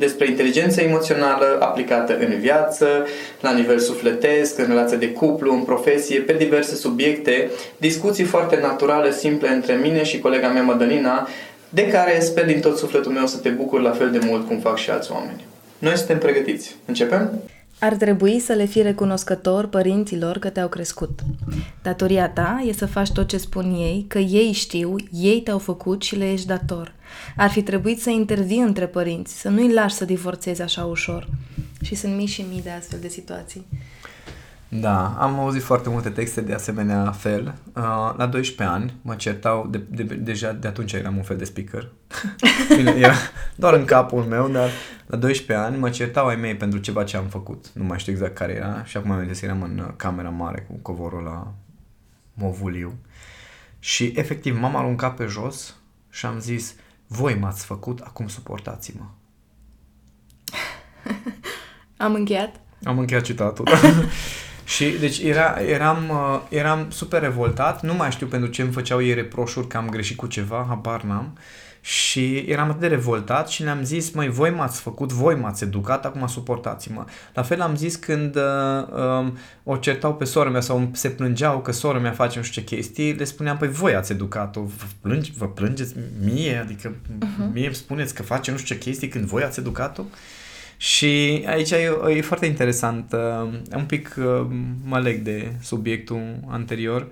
despre inteligența emoțională aplicată în viață, la nivel sufletesc, în relație de cuplu, în profesie, pe diverse subiecte, discuții foarte naturale, simple între mine și colega mea Madalina, de care sper din tot sufletul meu să te bucur la fel de mult cum fac și alți oameni. Noi suntem pregătiți. Începem? Ar trebui să le fii recunoscător părinților că te-au crescut. Datoria ta e să faci tot ce spun ei, că ei știu, ei te-au făcut și le ești dator. Ar fi trebuit să intervii între părinți, să nu-i lași să divorțezi așa ușor. Și sunt mii și mii de astfel de situații. Da, am auzit foarte multe texte de asemenea fel. Uh, la 12 ani mă certau, de, de, deja de atunci eram un fel de speaker. Bine, era doar în capul meu, dar la 12 ani mă certau ai mei pentru ceva ce am făcut. Nu mai știu exact care era și acum am că eram în camera mare cu covorul la movuliu. Și efectiv m-am aruncat pe jos și am zis, voi m-ați făcut, acum suportați-mă. am încheiat? Am încheiat citatul. Și deci era, eram, uh, eram super revoltat, nu mai știu pentru ce îmi făceau ei reproșuri că am greșit cu ceva, habar n-am. Și eram atât de revoltat și le-am zis, măi, voi m-ați făcut, voi m-ați educat, acum suportați-mă. La fel am zis când uh, um, o certau pe sora mea sau se plângeau că sora mea face nu știu ce chestii, le spuneam, păi voi ați educat-o, vă, plângi, vă plângeți mie, adică uh-huh. mie îmi spuneți că face nu știu ce chestii când voi ați educat-o. Și aici e, e foarte interesant, uh, un pic uh, mă leg de subiectul anterior.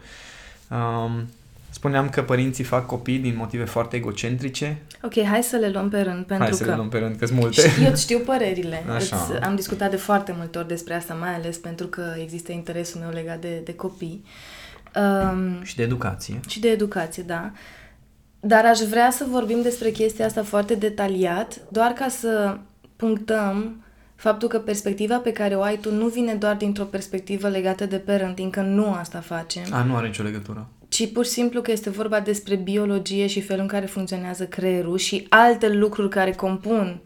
Um, spuneam că părinții fac copii din motive foarte egocentrice. Ok, hai să le luăm pe rând. Pentru hai să că le luăm pe rând, că sunt multe. Eu știu părerile. Așa. Îți, am discutat de foarte multe ori despre asta, mai ales pentru că există interesul meu legat de, de copii. Um, și de educație. Și de educație, da. Dar aș vrea să vorbim despre chestia asta foarte detaliat, doar ca să punctăm faptul că perspectiva pe care o ai tu nu vine doar dintr-o perspectivă legată de parenting, că nu asta facem. A, nu are nicio legătură. Ci pur și simplu că este vorba despre biologie și felul în care funcționează creierul și alte lucruri care compun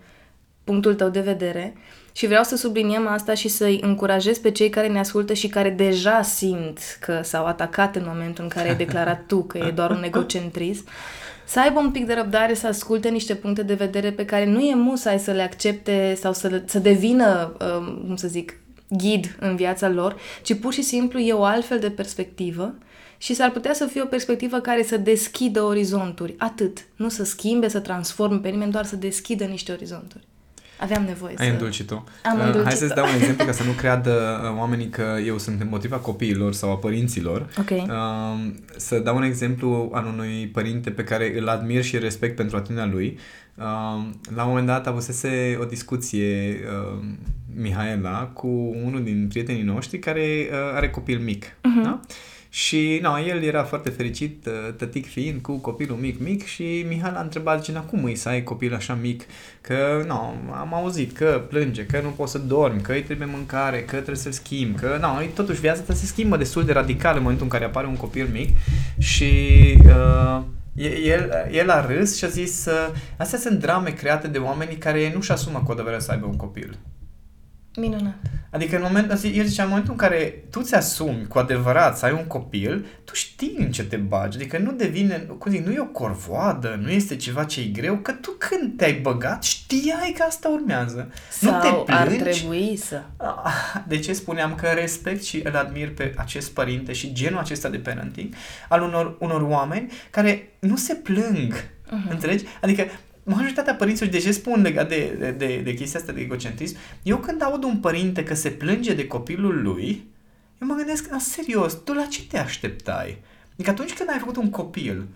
punctul tău de vedere. Și vreau să subliniem asta și să-i încurajez pe cei care ne ascultă și care deja simt că s-au atacat în momentul în care ai declarat tu că e doar un egocentrism să aibă un pic de răbdare, să asculte niște puncte de vedere pe care nu e musai să le accepte sau să, să devină, um, cum să zic, ghid în viața lor, ci pur și simplu e o altfel de perspectivă și s-ar putea să fie o perspectivă care să deschidă orizonturi. Atât. Nu să schimbe, să transforme pe nimeni, doar să deschidă niște orizonturi. Aveam nevoie Ai să... îndulcit-o. Am uh, îndulcit Hai să-ți dau un exemplu ca să nu creadă uh, oamenii că eu sunt împotriva copiilor sau a părinților. Ok. Uh, să dau un exemplu al unui părinte pe care îl admir și respect pentru atitudinea lui. Uh, la un moment dat avusese o discuție uh, Mihaela cu unul din prietenii noștri care uh, are copil mic. Uh-huh. Da? Și no, el era foarte fericit, uh, tătic fiind, cu copilul mic, mic și Mihai l-a întrebat, cine cum îi să ai copil așa mic? Că, no, am auzit că plânge, că nu poți să dormi, că îi trebuie mâncare, că trebuie să-l schimbi, că, no, totuși viața ta se schimbă destul de radical în momentul în care apare un copil mic și... Uh, el, el a râs și a zis uh, astea sunt drame create de oamenii care nu-și asumă cu adevărat să aibă un copil. Minunat. Adică în momentul, el zicea, în momentul în care tu ți asumi cu adevărat să ai un copil, tu știi în ce te bagi. Adică nu devine, cum zic, nu e o corvoadă, nu este ceva ce e greu, că tu când te-ai băgat știai că asta urmează. Sau nu te plângi. ar trebui să. Ah, de ce spuneam că respect și îl admir pe acest părinte și genul acesta de parenting al unor, unor oameni care nu se plâng. Uh-huh. Înțelegi? Adică majoritatea părinților, de ce spun legat de, de, de, de chestia asta de egocentrism, eu când aud un părinte că se plânge de copilul lui, Eu mă gândesc, în serios, tu la ce te așteptai? Adică atunci când ai făcut un copil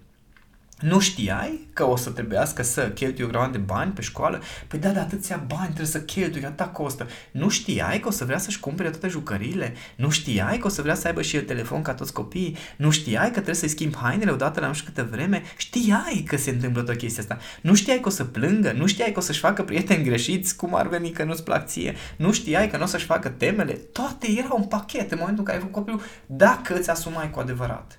nu știai că o să trebuiască să cheltui o grămadă de bani pe școală? Păi da, de atâția bani trebuie să cheltui, că atâta costă. Nu știai că o să vrea să-și cumpere toate jucăriile? Nu știai că o să vrea să aibă și el telefon ca toți copiii? Nu știai că trebuie să-i schimbi hainele odată la nu știu câtă vreme? Știai că se întâmplă toată chestia asta. Nu știai că o să plângă? Nu știai că o să-și facă prieteni greșiți? Cum ar veni că nu-ți plac ție? Nu știai că nu o să-și facă temele? Toate erau un pachet în momentul în care ai făcut copilul dacă îți asumai cu adevărat.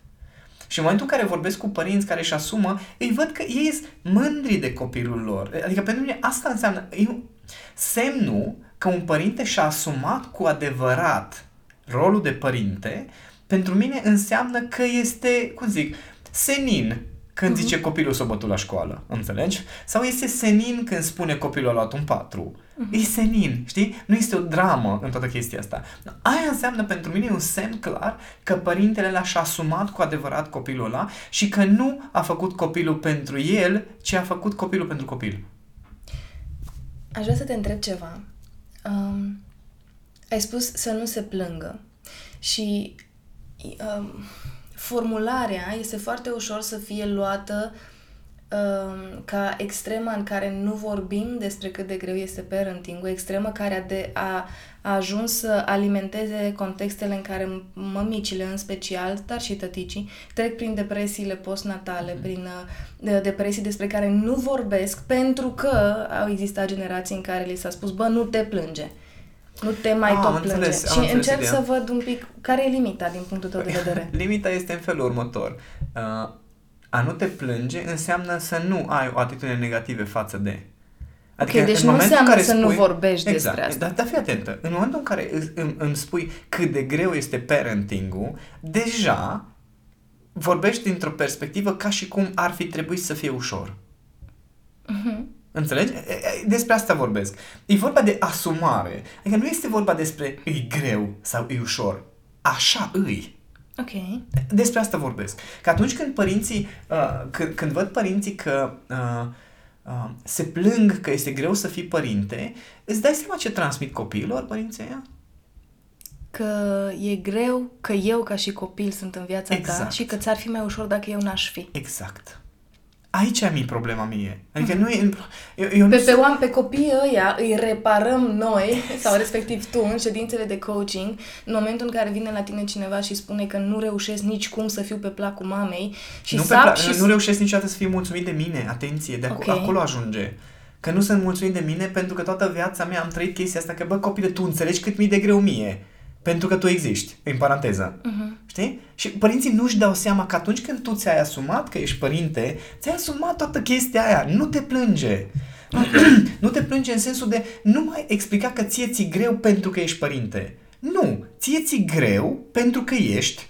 Și în momentul în care vorbesc cu părinți care își asumă, îi văd că ei sunt mândri de copilul lor. Adică pentru mine asta înseamnă e semnul că un părinte și-a asumat cu adevărat rolul de părinte, pentru mine înseamnă că este, cum zic, senin când uh-huh. zice copilul s-a bătut la școală, înțelegi? Sau este senin când spune copilul a luat un patru. Uh-huh. E senin, știi? Nu este o dramă în toată chestia asta. Aia înseamnă pentru mine un semn clar că părintele l-a șasumat cu adevărat copilul ăla și că nu a făcut copilul pentru el, ci a făcut copilul pentru copil. Aș vrea să te întreb ceva. Um, ai spus să nu se plângă și um, formularea este foarte ușor să fie luată um, ca extrema în care nu vorbim despre cât de greu este parenting, o extremă care a, de, a, a ajuns să alimenteze contextele în care mămicile în special, dar și tăticii, trec prin depresiile postnatale, mm. prin de, depresii despre care nu vorbesc pentru că au existat generații în care li s-a spus, bă, nu te plânge. Nu te mai ah, tot plânge. Înțeles, și încerc ideea. să văd un pic care e limita din punctul tău de vedere. limita este în felul următor. Uh, a nu te plânge înseamnă să nu ai o atitudine negativă față de. Adică okay, deci nu înseamnă care să spui, nu vorbești exact, despre asta. Dar, dar fii atentă. În momentul în care îmi, îmi spui cât de greu este parenting-ul, deja vorbești dintr-o perspectivă ca și cum ar fi trebuit să fie ușor. Uh-huh. Înțelegi? Despre asta vorbesc. E vorba de asumare. Adică nu este vorba despre e greu sau e ușor. Așa îi. Ok. Despre asta vorbesc. Că atunci când părinții, uh, când, când văd părinții că uh, uh, se plâng că este greu să fii părinte, îți dai seama ce transmit copiilor părinții ăia? Că e greu, că eu ca și copil sunt în viața exact. ta și că ți-ar fi mai ușor dacă eu n-aș fi. Exact. Aici mi problema mie. Adică uh-huh. nu e... Eu, eu pe, nu pe, oameni, pe copiii ăia îi reparăm noi, sau respectiv tu, în ședințele de coaching, în momentul în care vine la tine cineva și spune că nu reușesc nici cum să fiu pe placul mamei și nu, pe pla- și... nu reușesc niciodată să fiu mulțumit de mine. Atenție, de okay. acolo ajunge. Că nu sunt mulțumit de mine pentru că toată viața mea am trăit chestia asta că, bă, copile, tu înțelegi cât mi de greu mie pentru că tu existi, în paranteză. Uh-huh. Știi? Și părinții nu-și dau seama că atunci când tu ți-ai asumat că ești părinte, ți-ai asumat toată chestia aia. Nu te plânge. nu te plânge în sensul de nu mai explica că ție ți greu pentru că ești părinte. Nu, ție ți greu pentru că ești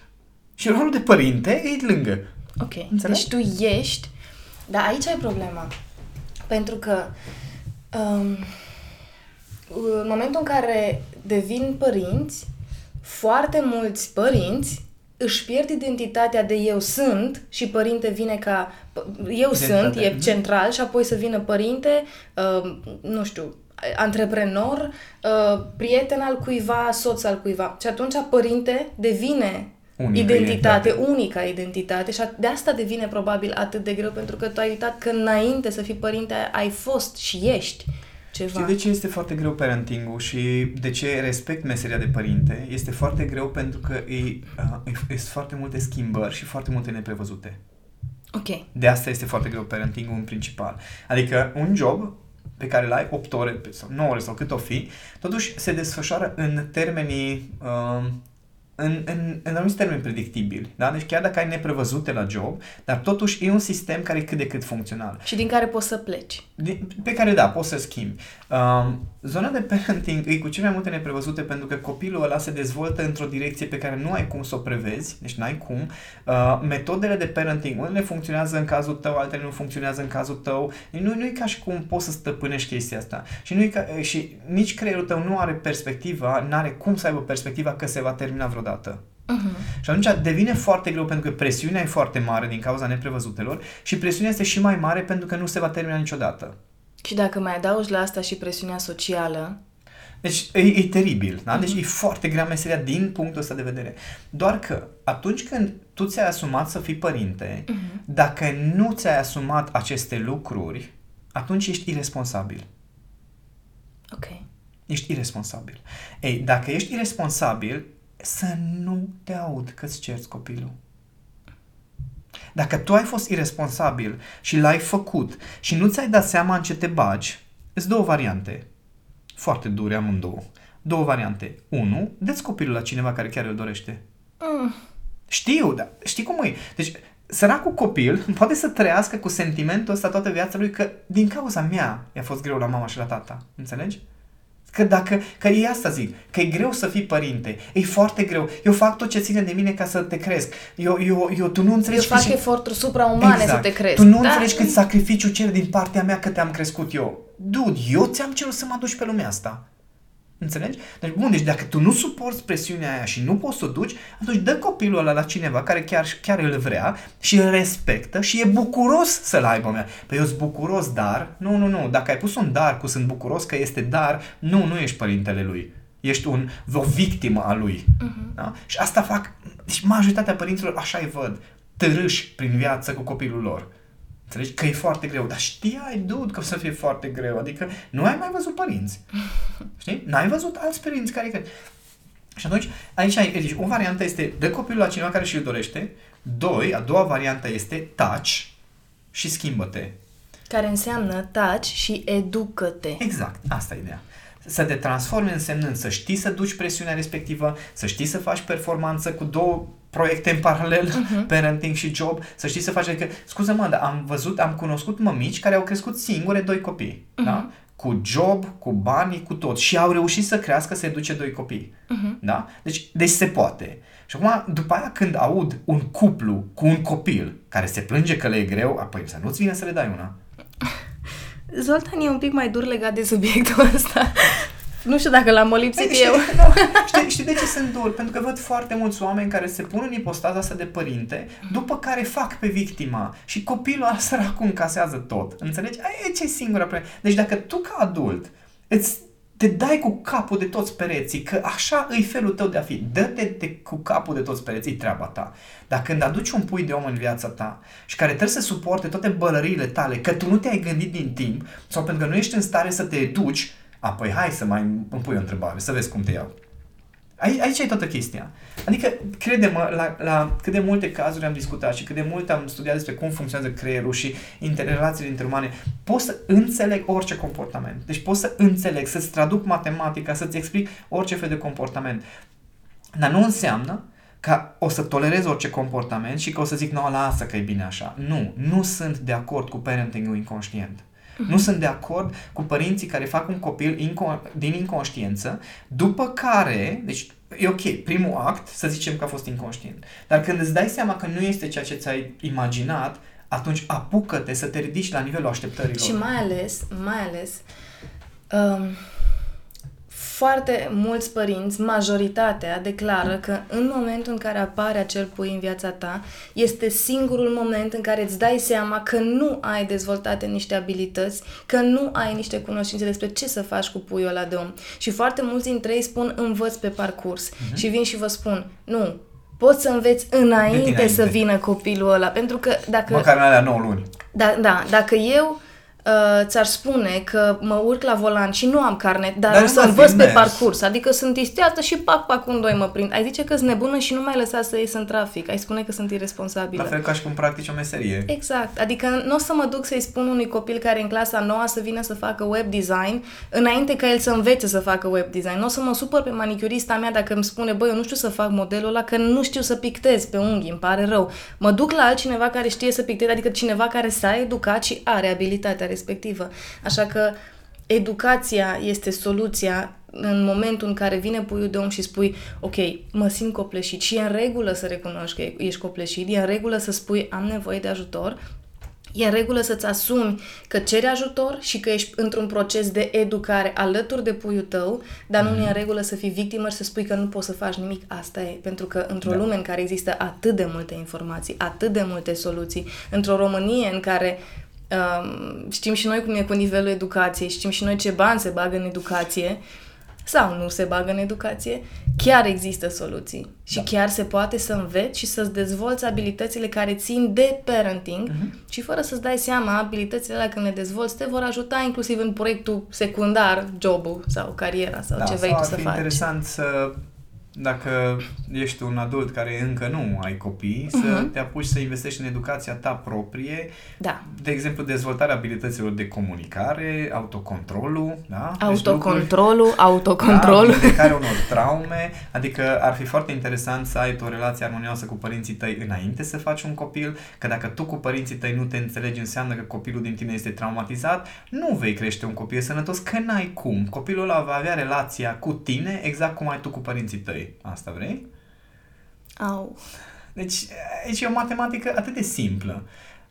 și rolul de părinte e lângă. Ok, Înțelegi? deci tu ești, dar aici ai problema. Pentru că um, în momentul în care devin părinți, foarte mulți părinți își pierd identitatea de eu sunt și părinte vine ca eu sunt, e central și apoi să vină părinte, uh, nu știu, antreprenor, uh, prieten al cuiva, soț al cuiva. Și atunci părinte devine Unica identitate, identitate, unica identitate și de asta devine probabil atât de greu pentru că tu ai uitat că înainte să fii părinte ai fost și ești ceva. Știi de ce este foarte greu parenting-ul și de ce respect meseria de părinte? Este foarte greu pentru că e, uh, sunt foarte multe schimbări și foarte multe neprevăzute. Ok. De asta este foarte greu parenting-ul în principal. Adică un job pe care îl ai 8 ore sau 9 ore sau cât o fi, totuși se desfășoară în termenii uh, în, în, în anumiți termeni predictibili. Da? Deci chiar dacă ai neprevăzute la job, dar totuși e un sistem care e cât de cât funcțional. Și din care poți să pleci. Din, pe care, da, poți să schimbi. Um, zona de parenting e cu cele mai multe neprevăzute pentru că copilul ăla se dezvoltă într-o direcție pe care nu ai cum să o prevezi, deci n-ai cum. Uh, metodele de parenting, unele funcționează în cazul tău, altele nu funcționează în cazul tău. Deci nu, nu e ca și cum poți să stăpânești chestia asta. Și, nu e ca, și nici creierul tău nu are perspectiva, nu are cum să aibă perspectiva că se va termina vreodată niciodată. Uh-huh. Și atunci devine foarte greu pentru că presiunea e foarte mare din cauza neprevăzutelor și presiunea este și mai mare pentru că nu se va termina niciodată. Și dacă mai adaugi la asta și presiunea socială, Deci e, e teribil, da? Deci Mhm. e foarte grea meseria din punctul ăsta de vedere. Doar că atunci când tu ți-ai asumat să fii părinte, Mhm. dacă nu ți-ai asumat aceste lucruri, atunci ești irresponsabil. Ok. Ești irresponsabil. Ei, dacă ești irresponsabil, să nu te aud că-ți cerți copilul. Dacă tu ai fost irresponsabil și l-ai făcut și nu ți-ai dat seama în ce te bagi, sunt două variante. Foarte dure amândouă. Două variante. Unu, dă copilul la cineva care chiar îl dorește. Mm. Știu, dar știi cum e? Deci, săracul copil poate să trăiască cu sentimentul ăsta toată viața lui că din cauza mea i-a fost greu la mama și la tata. Înțelegi? Că dacă, că e asta zic, că e greu să fii părinte, e foarte greu. Eu fac tot ce ține de mine ca să te cresc. Eu, eu, eu tu nu Eu înțelegi fac cât- eforturi supraumane să te crezi. Tu nu Da? înțelegi cât sacrificiu cer din partea mea că te-am crescut eu. Dude, eu ți-am cerut să mă aduci pe lumea asta. Înțelegi? Deci, bun, deci dacă tu nu suporți presiunea aia și nu poți să o duci, atunci dă copilul ăla la cineva care chiar, chiar îl vrea și îl respectă și e bucuros să-l aibă mea. Păi eu sunt bucuros, dar... Nu, nu, nu. Dacă ai pus un dar cu sunt bucuros că este dar, nu, nu ești părintele lui. Ești un, o victimă a lui. Uh-huh. Da? Și asta fac... Deci majoritatea părinților așa îi văd. Târâși prin viață cu copilul lor. Înțelegi? Că e foarte greu. Dar știai, dude, că o să fie foarte greu. Adică nu ai mai văzut părinți. Știi? N-ai văzut alți părinți care cred. Și atunci, aici, ai- deci, o variantă este dă copilul la cineva care și-l dorește. Doi, a doua variantă este taci și schimbă-te. Care înseamnă taci și educă-te. Exact, asta e ideea. Să te transformi însemnând să știi să duci presiunea respectivă, să știi să faci performanță cu două proiecte în paralel, uh-huh. parenting și job, să știi să faci, adică, scuză-mă, dar am văzut, am cunoscut mămici care au crescut singure doi copii, uh-huh. da? Cu job, cu bani, cu tot. Și au reușit să crească, să educe doi copii. Uh-huh. Da? Deci, deci se poate. Și acum, după aia când aud un cuplu cu un copil care se plânge că le e greu, apoi să nu-ți vină să le dai una. Zoltan e un pic mai dur legat de subiectul ăsta. Nu știu dacă l-am molipsit Păi, eu. știi, nu, știi, știi de ce sunt dur? Pentru că văd foarte mulți oameni care se pun în ipostaza asta de părinte, după care fac pe victima și copilul ăla săracul încasează tot. Înțelegi? Aia e ce e singura problemă. Deci dacă tu ca adult îți te dai cu capul de toți pereții, că așa îi felul tău de a fi. Dă-te de, cu capul de toți pereții, e treaba ta. Dar când aduci un pui de om în viața ta și care trebuie să suporte toate bălăriile tale, că tu nu te-ai gândit din timp sau pentru că nu ești în stare să te educi, apoi hai să mai îmi pui o întrebare, să vezi cum te iau. Aici, aici e toată chestia. Adică, crede-mă, la, la cât de multe cazuri am discutat și cât de mult am studiat despre cum funcționează creierul și interrelațiile interumane, pot să înțeleg orice comportament. Deci pot să înțeleg, să-ți traduc matematica, să-ți explic orice fel de comportament. Dar nu înseamnă că o să tolerez orice comportament și că o să zic, nu, lasă că e bine așa. Nu, nu sunt de acord cu parenting-ul inconștient. Nu sunt de acord cu părinții care fac un copil inco- din inconștiență, după care, deci e ok, primul act, să zicem că a fost inconștient. Dar când îți dai seama că nu este ceea ce ți-ai imaginat, atunci apucă-te să te ridici la nivelul așteptărilor. Și mai ales, mai ales, um, foarte mulți părinți, majoritatea, declară că în momentul în care apare acel pui în viața ta, este singurul moment în care îți dai seama că nu ai dezvoltate niște abilități, că nu ai niște cunoștințe despre ce să faci cu puiul ăla de om. Și foarte mulți dintre ei spun învăț pe parcurs. Uh-huh. Și vin și vă spun, nu, poți să înveți înainte, dinainte. să vină copilul ăla. Pentru că dacă... Măcar în alea 9 luni. Da, da, dacă eu uh, ți-ar spune că mă urc la volan și nu am carnet, dar, Dar o nu să mă învăț pe filmez. parcurs, adică sunt istează și pac, pac, un doi mă prind. Ai zice că sunt nebună și nu mai lăsa să ies în trafic. Ai spune că sunt irresponsabilă. La fel ca și cum practici o meserie. Exact. Adică nu o să mă duc să-i spun unui copil care e în clasa noua să vină să facă web design înainte ca el să învețe să facă web design. Nu o să mă supăr pe manicurista mea dacă îmi spune, băi, eu nu știu să fac modelul ăla, că nu știu să pictez pe unghii, îmi pare rău. Mă duc la altcineva care știe să picteze, adică cineva care s-a educat și are abilitatea respectivă. Așa că educația este soluția în momentul în care vine puiul de om și spui, ok, mă simt copleșit și e în regulă să recunoști că ești copleșit, e în regulă să spui, am nevoie de ajutor, E în regulă să-ți asumi că ceri ajutor și că ești într-un proces de educare alături de puiul tău, dar nu e în regulă să fii victimă și să spui că nu poți să faci nimic. Asta e. Pentru că într-o Da. lume în care există atât de multe informații, atât de multe soluții, într-o Românie în care um, știm și noi cum e cu nivelul educației, știm și noi ce bani se bagă în educație, sau nu se bagă în educație, chiar există soluții și Da. chiar se poate să înveți și să-ți dezvolți abilitățile care țin de parenting Mhm. și fără să-ți dai seama, abilitățile alea când le dezvolți te vor ajuta inclusiv în proiectul secundar, jobul sau cariera sau ce vrei Da, sau tu ar să fi faci. interesant să, dacă ești un adult care încă nu ai copii, să Mhm. te apuci să investești în educația ta proprie, Da. de exemplu, dezvoltarea abilităților de comunicare, autocontrolul, da? Deci lucruri- Autocontrolul, autocontrolul. Da, vindecarea unor traume, adică ar fi foarte interesant să ai tu o relație armonioasă cu părinții tăi înainte să faci un copil, că dacă tu cu părinții tăi nu te înțelegi, înseamnă că copilul din tine este traumatizat, nu vei crește un copil sănătos, că n-ai cum. Copilul ăla va avea relația cu tine exact cum ai tu cu părinții tăi. Asta vrei? Au. Deci aici e o matematică atât de simplă.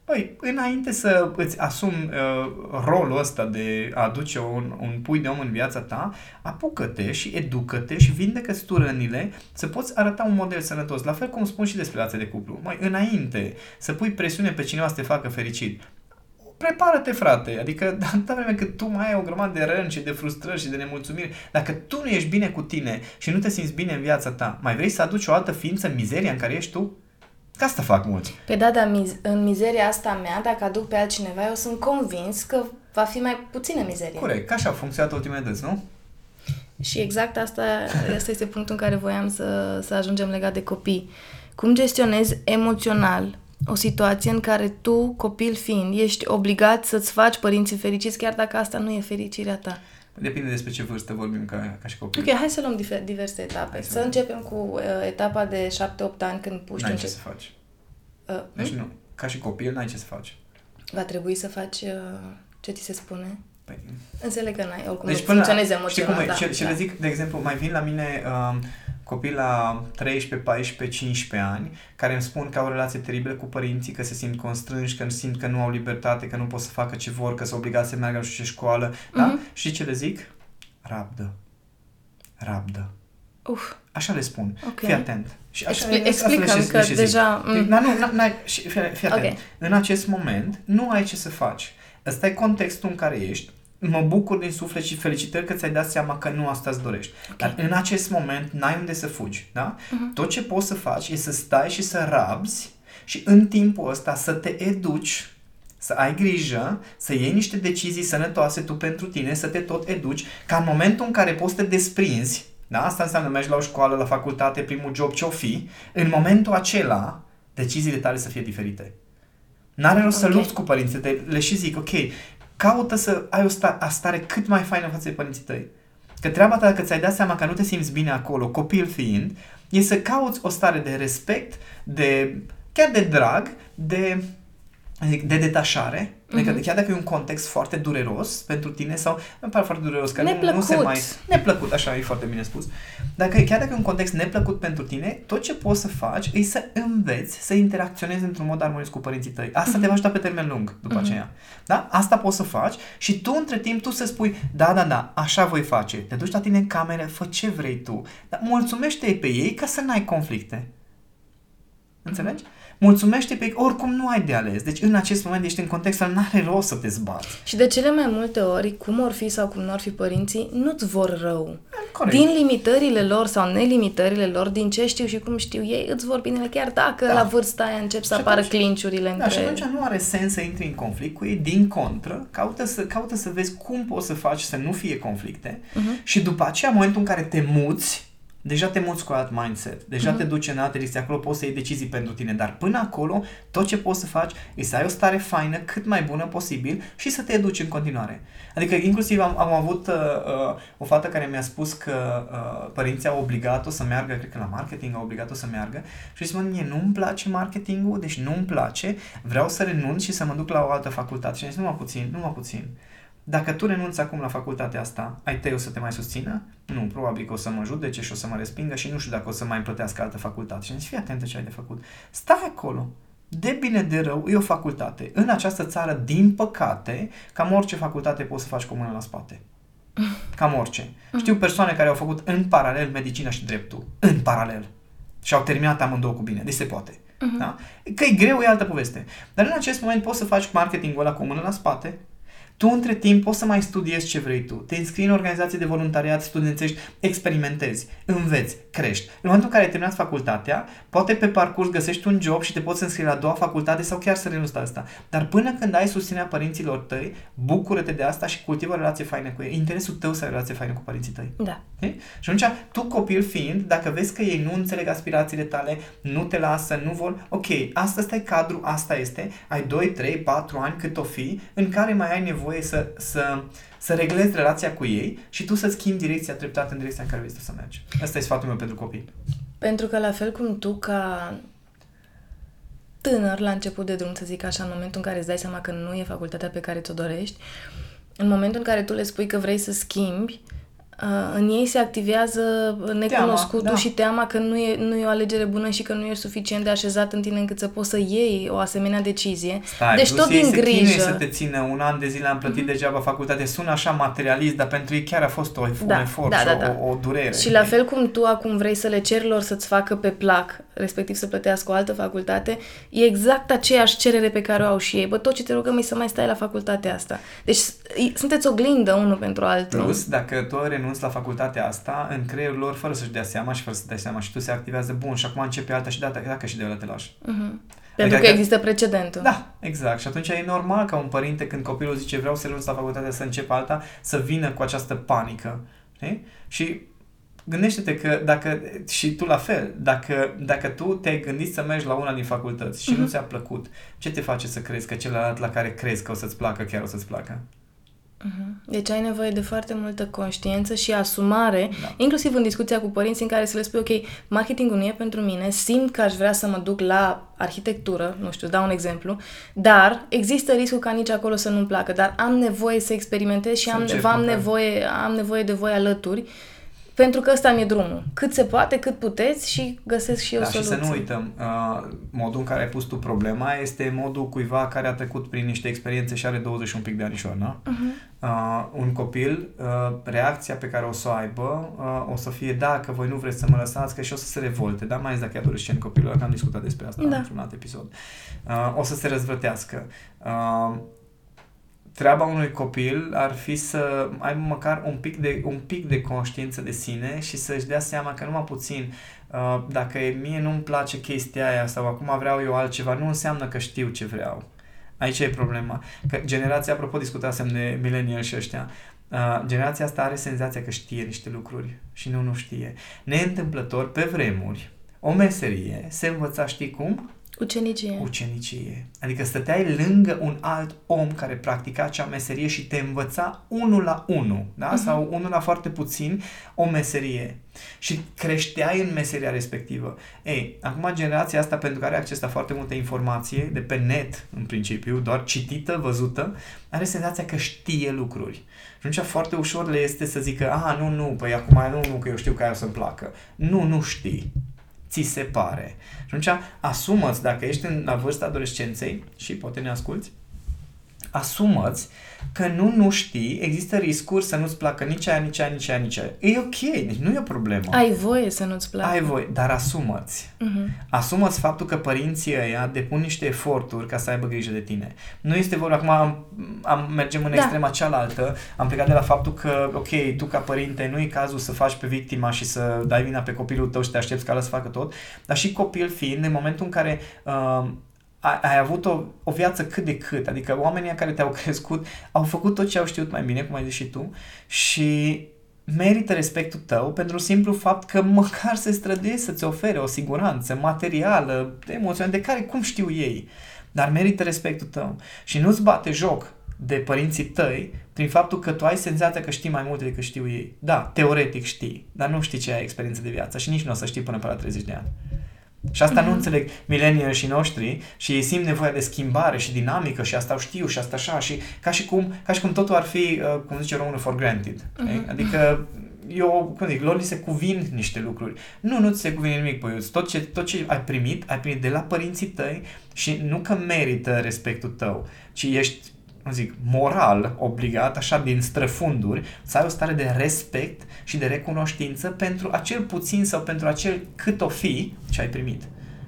Băi, înainte să îți asumi uh, rolul ăsta de a aduce un, un pui de om în viața ta, apucă-te și educă-te și vindecă-ți tu rănile să poți arăta un model sănătos. La fel cum spun și despre relația de cuplu. Mai înainte să pui presiune pe cineva să te facă fericit, prepară-te, frate. Adică, atâta vreme cât tu mai ai o grămadă de răni și de frustrări și de nemulțumiri, dacă tu nu ești bine cu tine și nu te simți bine în viața ta, mai vrei să aduci o altă ființă în mizeria în care ești tu? Că asta fac mulți. Pe da, dar miz- în mizeria asta mea, dacă aduc pe altcineva, eu sunt convins că va fi mai puțină mizerie. Corect, că așa a funcționat ultimele dăți, nu? Și exact asta, asta este punctul în care voiam să, să ajungem legat de copii. Cum gestionezi emoțional o situație în care tu, copil fiind, ești obligat să-ți faci părinții fericiți, chiar dacă asta nu e fericirea ta. Depinde despre ce vârstă vorbim ca, ca și copii. Ok, hai să luăm difer- diverse etape. Hai să Să începem cu uh, etapa de 7-8 ani când puști N-ai ce încep. să faci. Uh, Deci nu, ca și copil n-ai ce să faci. va trebui să faci uh, ce ți se spune. Păi, Înțeleg că n-ai, oricum deci nu până funcționezi la, știi emoțional. cum e? da, și, și da. le zic, de exemplu, mai vin la mine um, copii la 13, 14, 15 ani care îmi spun că au o relație teribilă cu părinții, că se simt constrânși, că simt că nu au libertate, că nu pot să facă ce vor, că sunt obligați să meargă nu știu ce școală. Da? Mhm. Și ce le zic? Rabdă. Rabdă. Uf, Așa le spun. Ok. Fii atent. Și așa, Expli- asta le explicăm și- că le și zic. deja- mm. Da, nu, n- n-ai, și fii, fii atent. Ok. În acest moment nu ai ce să faci. Ăsta e contextul în care ești. Mă bucur din suflet și felicitări că ți-ai dat seama că nu asta îți dorești. Dar în acest moment n-ai unde să fugi. Da? Mhm. Tot ce poți să faci e să stai și să rabzi și în timpul ăsta să te educi să ai grijă, să iei niște decizii sănătoase tu pentru tine, să te tot educi, ca în momentul în care poți să te desprinzi, da? asta înseamnă mergi la o școală, la facultate, primul job, ce-o fi, în momentul acela, deciziile tale să fie diferite. N-are rost să Ok. lupți cu părinții tăi, le și zic, ok, caută să ai o sta- a stare cât mai faină față de părinții tăi. Că treaba ta, dacă ți-ai dat seama că nu te simți bine acolo, copil fiind, e să cauți o stare de respect, de chiar de drag, de zic, de detașare, mm-hmm. Adică Mhm. chiar dacă e un context foarte dureros pentru tine sau îmi pare foarte dureros că nu, nu se Neplăcut. mai... Neplăcut, așa e foarte bine spus. Dacă chiar dacă e un context neplăcut pentru tine, tot ce poți să faci e să înveți să interacționezi într-un mod armonios cu părinții tăi. Asta te va ajuta pe termen lung după Mhm. aceea. Da? Asta poți să faci și tu între timp tu să spui, da, da, da, așa voi face. Te duci la tine în cameră, fă ce vrei tu. Dar mulțumește-i pe ei ca să n-ai conflicte. Înțelegi? Mulțumește pe ei, oricum nu ai de ales. Deci în acest moment ești în contextul ăla, n-are rost să te zbați. Și de cele mai multe ori, cum or fi sau cum nu or fi părinții, nu-ți vor rău. Corect. Din limitările lor sau nelimitările lor, din ce știu și cum știu ei, îți vor binele, chiar dacă Da. la vârsta aia încep să Și apară atunci- clinciurile Da, și între... atunci nu are sens să intri în conflict cu ei, din contră, caută să, caută să vezi cum poți să faci să nu fie conflicte Mhm. și după aceea, în momentul în care te muți, deja te muți cu alt mindset, deja te duci în alte direcții, acolo poți să iei decizii pentru tine, dar până acolo, tot ce poți să faci e să ai o stare faină, cât mai bună posibil și să te educi în continuare. Adică, inclusiv am, am avut uh, uh, o fată care mi-a spus că uh, părinții au obligat-o să meargă, cred că la marketing au obligat-o să meargă și zis, mă, mie nu-mi place marketingul, deci nu-mi place, vreau să renunț și să mă duc la o altă facultate. Și am zis, numai puțin, numai puțin. Dacă tu renunți acum la facultatea asta, ai tăi o să te mai susțină? Nu, probabil că o să mă judece și o să mă respingă și nu știu dacă o să mai îmi plătească altă facultate. Și am zis, fii atentă ce ai de făcut. Stai acolo. De bine de rău, e o facultate. În această țară, din păcate, cam orice facultate poți să faci cu mâna la spate. Cam orice. Știu persoane care au făcut în paralel medicina și dreptul. În paralel. Și au terminat amândouă cu bine. Deci se poate. Da? Că e greu, e altă poveste. Dar în acest moment poți să faci marketingul ăla cu mână la spate, Tu între timp poți să mai studiezi ce vrei tu. Te înscrii în organizații de voluntariat, studențești, experimentezi, înveți, crești. În momentul în care ai terminat facultatea, poate pe parcurs găsești un job și te poți înscrie la a doua facultate sau chiar să renunți la asta. Dar până când ai susținerea părinților tăi, bucură-te de asta și cultivă o relație faină cu ei. E interesul tău să ai o relație faină cu părinții tăi. Da. E? Și atunci, tu copil fiind, dacă vezi că ei nu înțeleg aspirațiile tale, nu te lasă, nu vor, ok, asta este cadru, asta este, ai 2, 3, 4 ani cât o fi, în care mai ai nevoie să, să, să reglezi relația cu ei și tu să schimbi direcția treptat în direcția în care vrei să mergi. Asta e sfatul meu pentru copii. Pentru că la fel cum tu ca tânăr la început de drum, să zic așa, în momentul în care îți dai seama că nu e facultatea pe care ți-o dorești, în momentul în care tu le spui că vrei să schimbi, Uh, în ei se activează necunoscutul teama, da. și teama că nu e, nu e o alegere bună și că nu ești suficient de așezat în tine încât să poți să iei o asemenea decizie. Stai, deci tot din grijă. să te țină un an de zile, am plătit mm-hmm. degeaba facultate. Sună așa materialist, dar pentru ei chiar a fost o, un da, efort da, și da, da. O, o durere. Și la fel cum tu acum vrei să le ceri lor să-ți facă pe plac, respectiv să plătească o altă facultate, e exact aceeași cerere pe care o au și ei. Bă, tot ce te rugăm e să mai stai la facultatea asta. Deci sunteți oglindă unul pentru altul. Plus, dacă tu renunți la facultatea asta, în creierul lor, fără să-și dea seama și fără să dai seama și tu se activează, bun, și acum începe alta și dacă, dacă și de la te lași. Uh-huh. Pentru adică, că există precedentul. Da, exact. Și atunci e normal ca un părinte, când copilul zice vreau să renunț la facultate, să încep alta, să vină cu această panică. Știi? Și gândește-te că dacă, și tu la fel, dacă, dacă tu te-ai gândit să mergi la una din facultăți și uh-huh. nu ți-a plăcut, ce te face să crezi că celălalt la care crezi că o să-ți placă, chiar o să-ți placă? Mhm. Deci ai nevoie de foarte multă conștiință și asumare, da. inclusiv în discuția cu părinții în care să le spui, ok, marketingul nu e pentru mine, simt că aș vrea să mă duc la arhitectură, nu știu, dau un exemplu, dar există riscul ca nici acolo să nu-mi placă, dar am nevoie să experimentez și am, am, nevoie, am nevoie de voi alături pentru că ăsta mi-e drumul. Cât se poate, cât puteți și găsesc și eu da, soluții. și să nu uităm, uh, modul în care ai pus tu problema este modul cuiva care a trecut prin niște experiențe și are 21 pic de anișori, da? Uh-huh. Uh, un copil, uh, reacția pe care o să o aibă uh, o să fie dacă voi nu vreți să mă lăsați, că și o să se revolte, da? Mai ales dacă e adolescent copilul, că am discutat despre asta da. într-un alt episod. Uh, o să se răzvrătească. Uh, treaba unui copil ar fi să aibă măcar un pic de, un pic de conștiință de sine și să-și dea seama că numai puțin uh, dacă mie nu-mi place chestia aia sau acum vreau eu altceva, nu înseamnă că știu ce vreau. Aici e problema. Că generația, apropo, discutasem de millennial și ăștia, uh, generația asta are senzația că știe niște lucruri și nu, nu știe. Neîntâmplător, pe vremuri, o meserie se învăța, știi cum? Ucenicie. Ucenicie. Adică stăteai lângă un alt om care practica acea meserie și te învăța unul la unul, da? Uh-huh. Sau unul la foarte puțin o meserie. Și creșteai în meseria respectivă. Ei, acum generația asta, pentru care are acces la foarte multe informație, de pe net, în principiu, doar citită, văzută, are senzația că știe lucruri. Și atunci foarte ușor le este să zică, a, nu, nu, păi acum nu, nu, că eu știu că aia o să-mi placă. Nu, nu știi ți se pare. Și atunci asumă dacă ești în, la vârsta adolescenței și poate ne asculți, asumă-ți că nu, nu știi, există riscuri să nu-ți placă nici aia, nici aia, nici aia, nici aia. E ok, deci nu e o problemă. Ai voie să nu-ți placă. Ai voie, dar asumă-ți. Uh-huh. Asumă-ți faptul că părinții ăia depun niște eforturi ca să aibă grijă de tine. Nu este vorba, acum am, am, mergem în da. extrema cealaltă, am plecat de la faptul că, ok, tu ca părinte nu e cazul să faci pe victima și să dai vina pe copilul tău și te aștepți ca el să facă tot, dar și copil fiind, în momentul în care uh, ai, ai avut o, o viață cât de cât, adică oamenii care te-au crescut au făcut tot ce au știut mai bine, cum ai zis și tu, și merită respectul tău pentru simplu fapt că măcar se străduie să-ți ofere o siguranță materială, emoțională, de care cum știu ei, dar merită respectul tău și nu-ți bate joc de părinții tăi prin faptul că tu ai senzația că știi mai multe decât știu ei. Da, teoretic știi, dar nu știi ce ai experiență de viață și nici nu o să știi până pe la 30 de ani. Și asta mm-hmm. nu mhm. înțeleg millennial și noștri și ei simt nevoia de schimbare și dinamică și asta știu și asta așa și ca și cum, ca și cum totul ar fi, uh, cum zice românul, for granted. Mm-hmm. Adică eu, cum zic, lor li se cuvin niște lucruri. Nu, nu ți se cuvine nimic, păi, tot ce, tot ce ai primit, ai primit de la părinții tăi și nu că merită respectul tău, ci ești cum zic, moral obligat, așa din străfunduri, să ai o stare de respect și de recunoștință pentru acel puțin sau pentru acel cât o fi ce ai primit.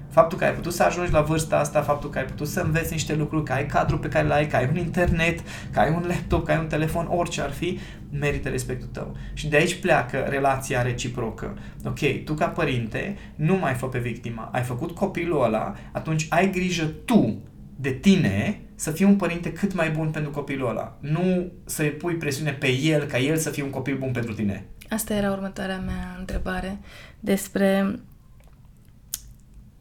Faptul că ai putut să ajungi la vârsta asta, faptul că ai putut să înveți niște lucruri, că ai cadru pe care l-ai, că ai un internet, că ai un laptop, că ai un telefon, orice ar fi, merită respectul tău. Și de aici pleacă relația reciprocă. Ok, tu ca părinte nu mai fă pe victima, ai făcut copilul ăla, atunci ai grijă tu de tine să fii un părinte cât mai bun pentru copilul ăla. Nu să-i pui presiune pe el ca el să fie un copil bun pentru tine. Asta era următoarea mea întrebare despre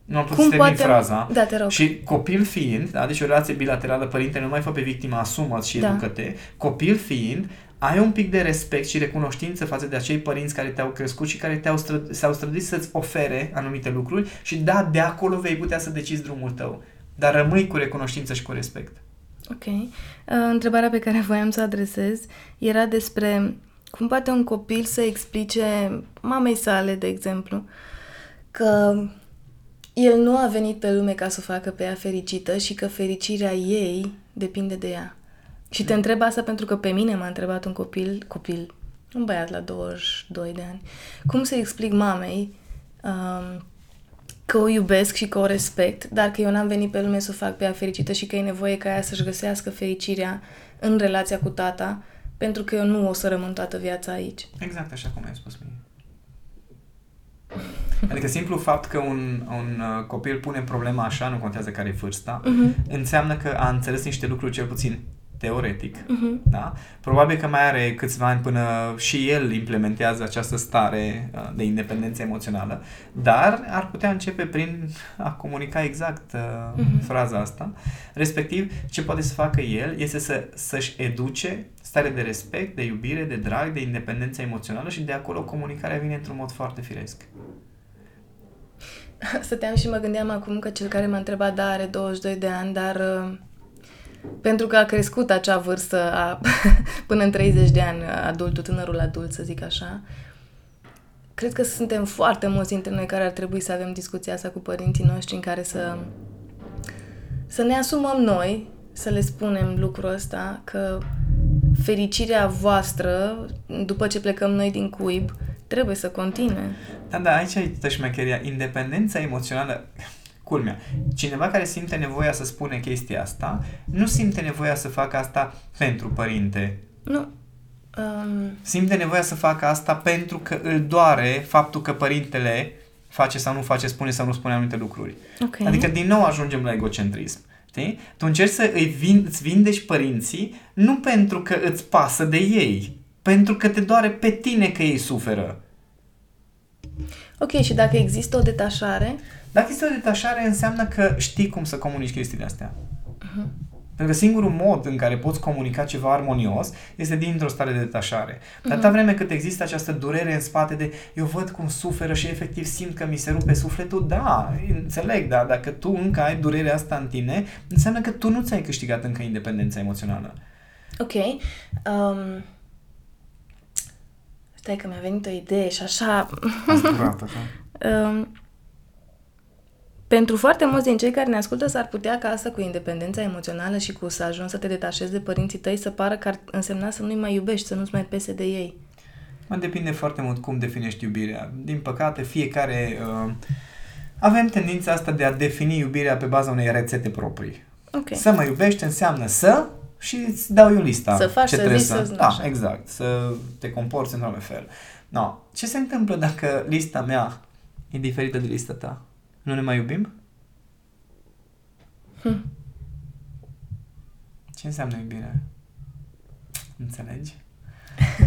nu am putut să termin fraza. Da, te rog. Și copil fiind, da, deci o relație bilaterală, părinte nu mai fă pe victima, asumă și da. educă-te. Copil fiind, ai un pic de respect și recunoștință față de acei părinți care te-au crescut și care te-au stră- s-au străduit să-ți ofere anumite lucruri și da, de acolo vei putea să decizi drumul tău. Dar rămâi cu recunoștință și cu respect. Ok. Uh, întrebarea pe care voiam să o adresez era despre cum poate un copil să explice mamei sale, de exemplu, că el nu a venit pe lume ca să o facă pe ea fericită și că fericirea ei depinde de ea. Și te întreb asta pentru că pe mine m-a întrebat un copil, copil, un băiat la 22 de ani, cum să explic mamei um, că o iubesc și că o respect, dar că eu n-am venit pe lume să o fac pe ea fericită și că e nevoie ca ea să-și găsească fericirea în relația cu tata, pentru că eu nu o să rămân toată viața aici. Exact așa cum ai spus mie. Adică simplu fapt că un, un uh, copil pune problema așa, nu contează care e vârsta, uh-huh. înseamnă că a înțeles niște lucruri cel puțin teoretic. Uh-huh. Da? Probabil că mai are câțiva ani până și el implementează această stare uh, de independență emoțională, dar ar putea începe prin a comunica exact uh, uh-huh. fraza asta. Respectiv, ce poate să facă el este să, să-și educe stare de respect, de iubire, de drag, de independență emoțională și de acolo comunicarea vine într-un mod foarte firesc. Stăteam și mă gândeam acum că cel care m-a întrebat, da, are 22 de ani, dar uh, pentru că a crescut acea vârstă a, până în 30 de ani, adultul, tânărul adult, să zic așa, cred că suntem foarte mulți dintre noi care ar trebui să avem discuția asta cu părinții noștri în care să, să ne asumăm noi, să le spunem lucrul ăsta, că fericirea voastră, după ce plecăm noi din cuib, trebuie să continue. Da, da, aici e șmecheria. Independența emoțională, culmea, cineva care simte nevoia să spune chestia asta, nu simte nevoia să facă asta pentru părinte. Nu. Um... Simte nevoia să facă asta pentru că îl doare faptul că părintele face sau nu face, spune sau nu spune anumite lucruri. Okay. Adică din nou ajungem la egocentrism. Știi? Tu încerci să îi vin, îți vindești părinții nu pentru că îți pasă de ei, pentru că te doare pe tine că ei suferă. Ok, și dacă există o detașare? Dacă există o detașare, înseamnă că știi cum să comunici chestiile astea. Uh-huh. Pentru că singurul mod în care poți comunica ceva armonios este dintr-o stare de detașare. Uh-huh. Atâta vreme cât există această durere în spate de eu văd cum suferă și efectiv simt că mi se rupe sufletul, da, înțeleg, dar dacă tu încă ai durerea asta în tine, înseamnă că tu nu ți-ai câștigat încă independența emoțională. Ok. Um, stai că mi-a venit o idee și așa... Durat, așa. um, pentru foarte mulți din cei care ne ascultă s-ar putea ca asta cu independența emoțională și cu să ajungi să te detașezi de părinții tăi să pară că ar însemna să nu-i mai iubești, să nu-ți mai pese de ei. Mă depinde foarte mult cum definești iubirea. Din păcate, fiecare... Uh, avem tendința asta de a defini iubirea pe baza unei rețete proprii. Okay. Să mă iubești înseamnă să și îți dau eu lista. Să faci, ce să trebuie zici, să... Da, așa. exact. Să te comporți într-un fel. No. Ce se întâmplă dacă lista mea e diferită de lista ta? Nu ne mai iubim? Hm. Ce înseamnă iubire? Înțelegi?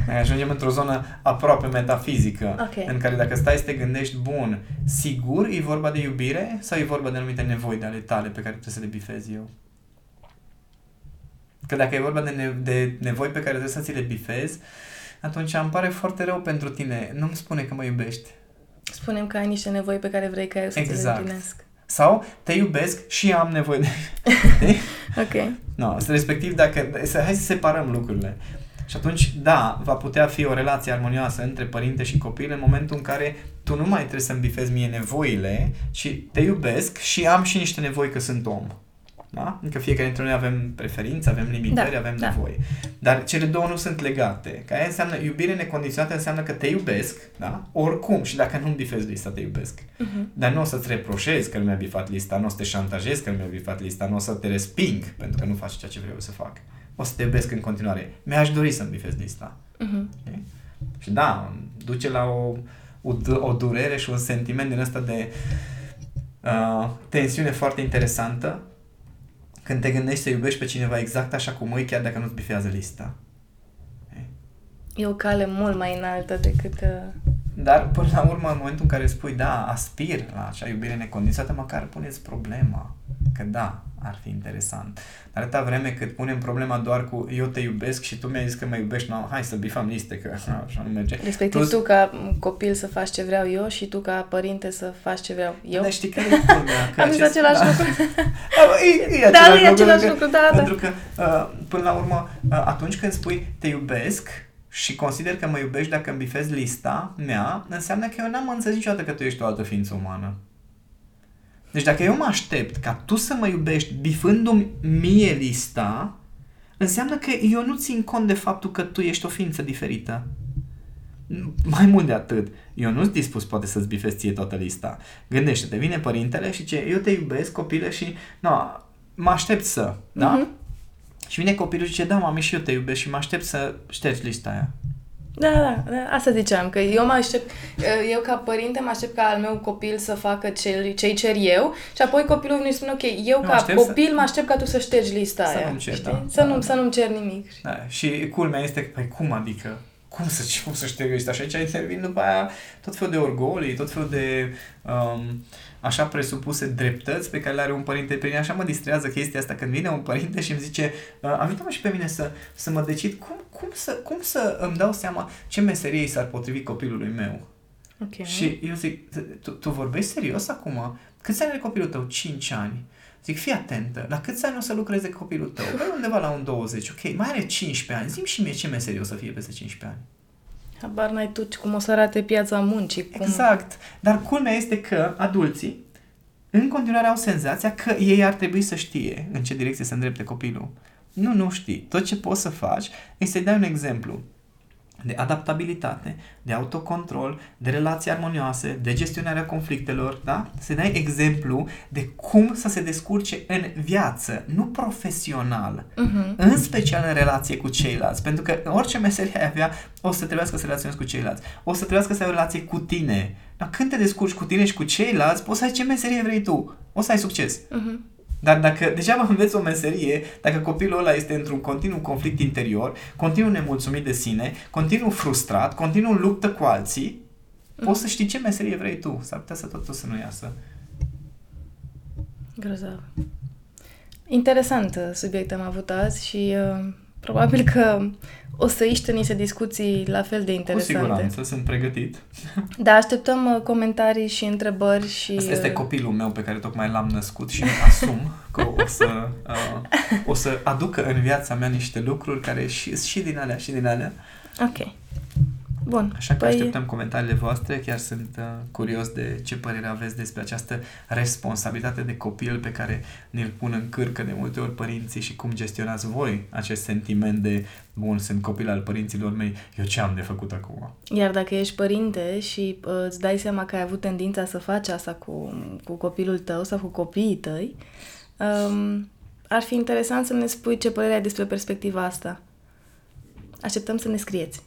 Ajungem într-o zonă aproape metafizică, okay. în care dacă stai să te gândești, bun, sigur e vorba de iubire sau e vorba de anumite nevoi de ale tale pe care trebuie să le bifezi eu? Că dacă e vorba de, ne- de nevoi pe care trebuie să ți le bifezi, atunci îmi pare foarte rău pentru tine. Nu-mi spune că mă iubești. Spunem că ai niște nevoi pe care vrei ca eu să exact. ți le împlinesc. Sau te iubesc și am nevoie de... ok. No, respectiv, dacă... Hai să separăm lucrurile. Și atunci, da, va putea fi o relație armonioasă între părinte și copil în momentul în care tu nu mai trebuie să-mi bifezi mie nevoile, ci te iubesc și am și niște nevoi că sunt om. Da? Adică fiecare dintre noi avem preferințe, avem limitări, da, avem da. nevoi. Dar cele două nu sunt legate. Că aia înseamnă, iubire necondiționată înseamnă că te iubesc, da? Oricum. Și dacă nu-mi bifezi lista, te iubesc. Uh-huh. Dar nu o să-ți reproșezi că nu mi-a bifat lista, nu o să te șantajezi că nu mi-a bifat lista, nu o să te resping pentru că nu faci ceea ce vreau să fac. O să te iubesc în continuare. Mi-aș dori să-mi bifezi lista. Uh-huh. Okay? Și da, duce la o, o, o durere și un sentiment din ăsta de uh, tensiune foarte interesantă când te gândești să iubești pe cineva exact așa cum e, chiar dacă nu-ți bifează lista. E o cale mult mai înaltă decât... Uh... Dar, până la urmă, în momentul în care spui, da, aspir la acea iubire necondiționată, măcar puneți problema. Că da, ar fi interesant. Dar atâta vreme cât punem problema doar cu eu te iubesc și tu mi-ai zis că mă iubești, no, hai să bifăm liste, că așa nu merge. Respectiv Plus, tu ca copil să faci ce vreau eu și tu ca părinte să faci ce vreau eu. Dar știi care e culmea? Am zis același da. lucru. e, e da, e același lucru, da, da. Pentru că, uh, până la urmă, uh, atunci când spui te iubesc, și consider că mă iubești dacă îmi bifezi lista mea, înseamnă că eu n-am înțeles niciodată că tu ești o altă ființă umană. Deci dacă eu mă aștept ca tu să mă iubești bifându-mi mie lista, înseamnă că eu nu țin cont de faptul că tu ești o ființă diferită. Mai mult de atât, eu nu sunt dispus poate să-ți bifezi ție toată lista. Gândește-te, vine părintele și ce eu te iubesc, copile, și no, mă aștept să, da? Uh-huh. Și vine copilul și zice, da, mami, și eu te iubesc și mă aștept să ștergi lista aia. Da, da, da, asta ziceam, că eu mă aștept, eu ca părinte mă aștept ca al meu copil să facă ce, ce cer eu și apoi copilul vine și spune, ok, eu mă ca copil să... mă aștept ca tu să ștergi lista să aia. Nu-mi cer, da, să, da, nu, da. să nu-mi cer nimic. Da, și culmea este, păi cum adică? Cum să, cum să ștergi lista? Și aici intervin după aia tot felul de orgolii, tot felul de um, așa presupuse dreptăți pe care le are un părinte pe mine. Așa mă distrează chestia asta când vine un părinte și îmi zice uh, ajută-mă și pe mine să, să mă decid cum, cum, să, cum să îmi dau seama ce meserie s-ar potrivi copilului meu. Okay. Și eu zic, tu, tu vorbești serios acum? Câți ani are copilul tău? 5 ani. Zic, fii atentă, la câți ani o să lucreze copilul tău? Păi undeva la un 20, ok, mai are 15 ani, zim și mie ce meserie o să fie peste 15 ani. Habar n-ai tu cum o să arate piața muncii. Cum... Exact. Dar culmea este că adulții în continuare au senzația că ei ar trebui să știe în ce direcție se îndrepte copilul. Nu, nu știi. Tot ce poți să faci este să-i dai un exemplu de adaptabilitate, de autocontrol, de relații armonioase, de gestionarea conflictelor, da? Să dai exemplu de cum să se descurce în viață, nu profesional, uh-huh. în special în relație cu ceilalți, pentru că orice meserie ai avea, o să trebuiască să relaționezi cu ceilalți, o să trebuiască să ai o relație cu tine. Dar când te descurci cu tine și cu ceilalți, poți să ai ce meserie vrei tu. O să ai succes. Uh-huh. Dar dacă degeaba înveți o meserie, dacă copilul ăla este într-un continuu conflict interior, continuu nemulțumit de sine, continuu frustrat, continuu luptă cu alții, mm. poți să știi ce meserie vrei tu. S-ar putea să totul să nu iasă. Grozav. Interesant uh, subiect am avut azi și uh, probabil că o să iște niște discuții la fel de interesante. Cu siguranță, sunt pregătit. Da, așteptăm uh, comentarii și întrebări și... Asta este uh, copilul meu pe care tocmai l-am născut și asum că o să, uh, o să aducă în viața mea niște lucruri care și, și din alea și din alea. Ok. Bun. Așa că păi... așteptăm comentariile voastre. Chiar sunt uh, curios de ce părere aveți despre această responsabilitate de copil pe care ne-l pun în cârcă de multe ori părinții și cum gestionați voi acest sentiment de bun, sunt copil al părinților mei, eu ce am de făcut acum? Iar dacă ești părinte și uh, îți dai seama că ai avut tendința să faci asta cu, cu copilul tău sau cu copiii tăi, um, ar fi interesant să ne spui ce părere ai despre perspectiva asta. Așteptăm să ne scrieți.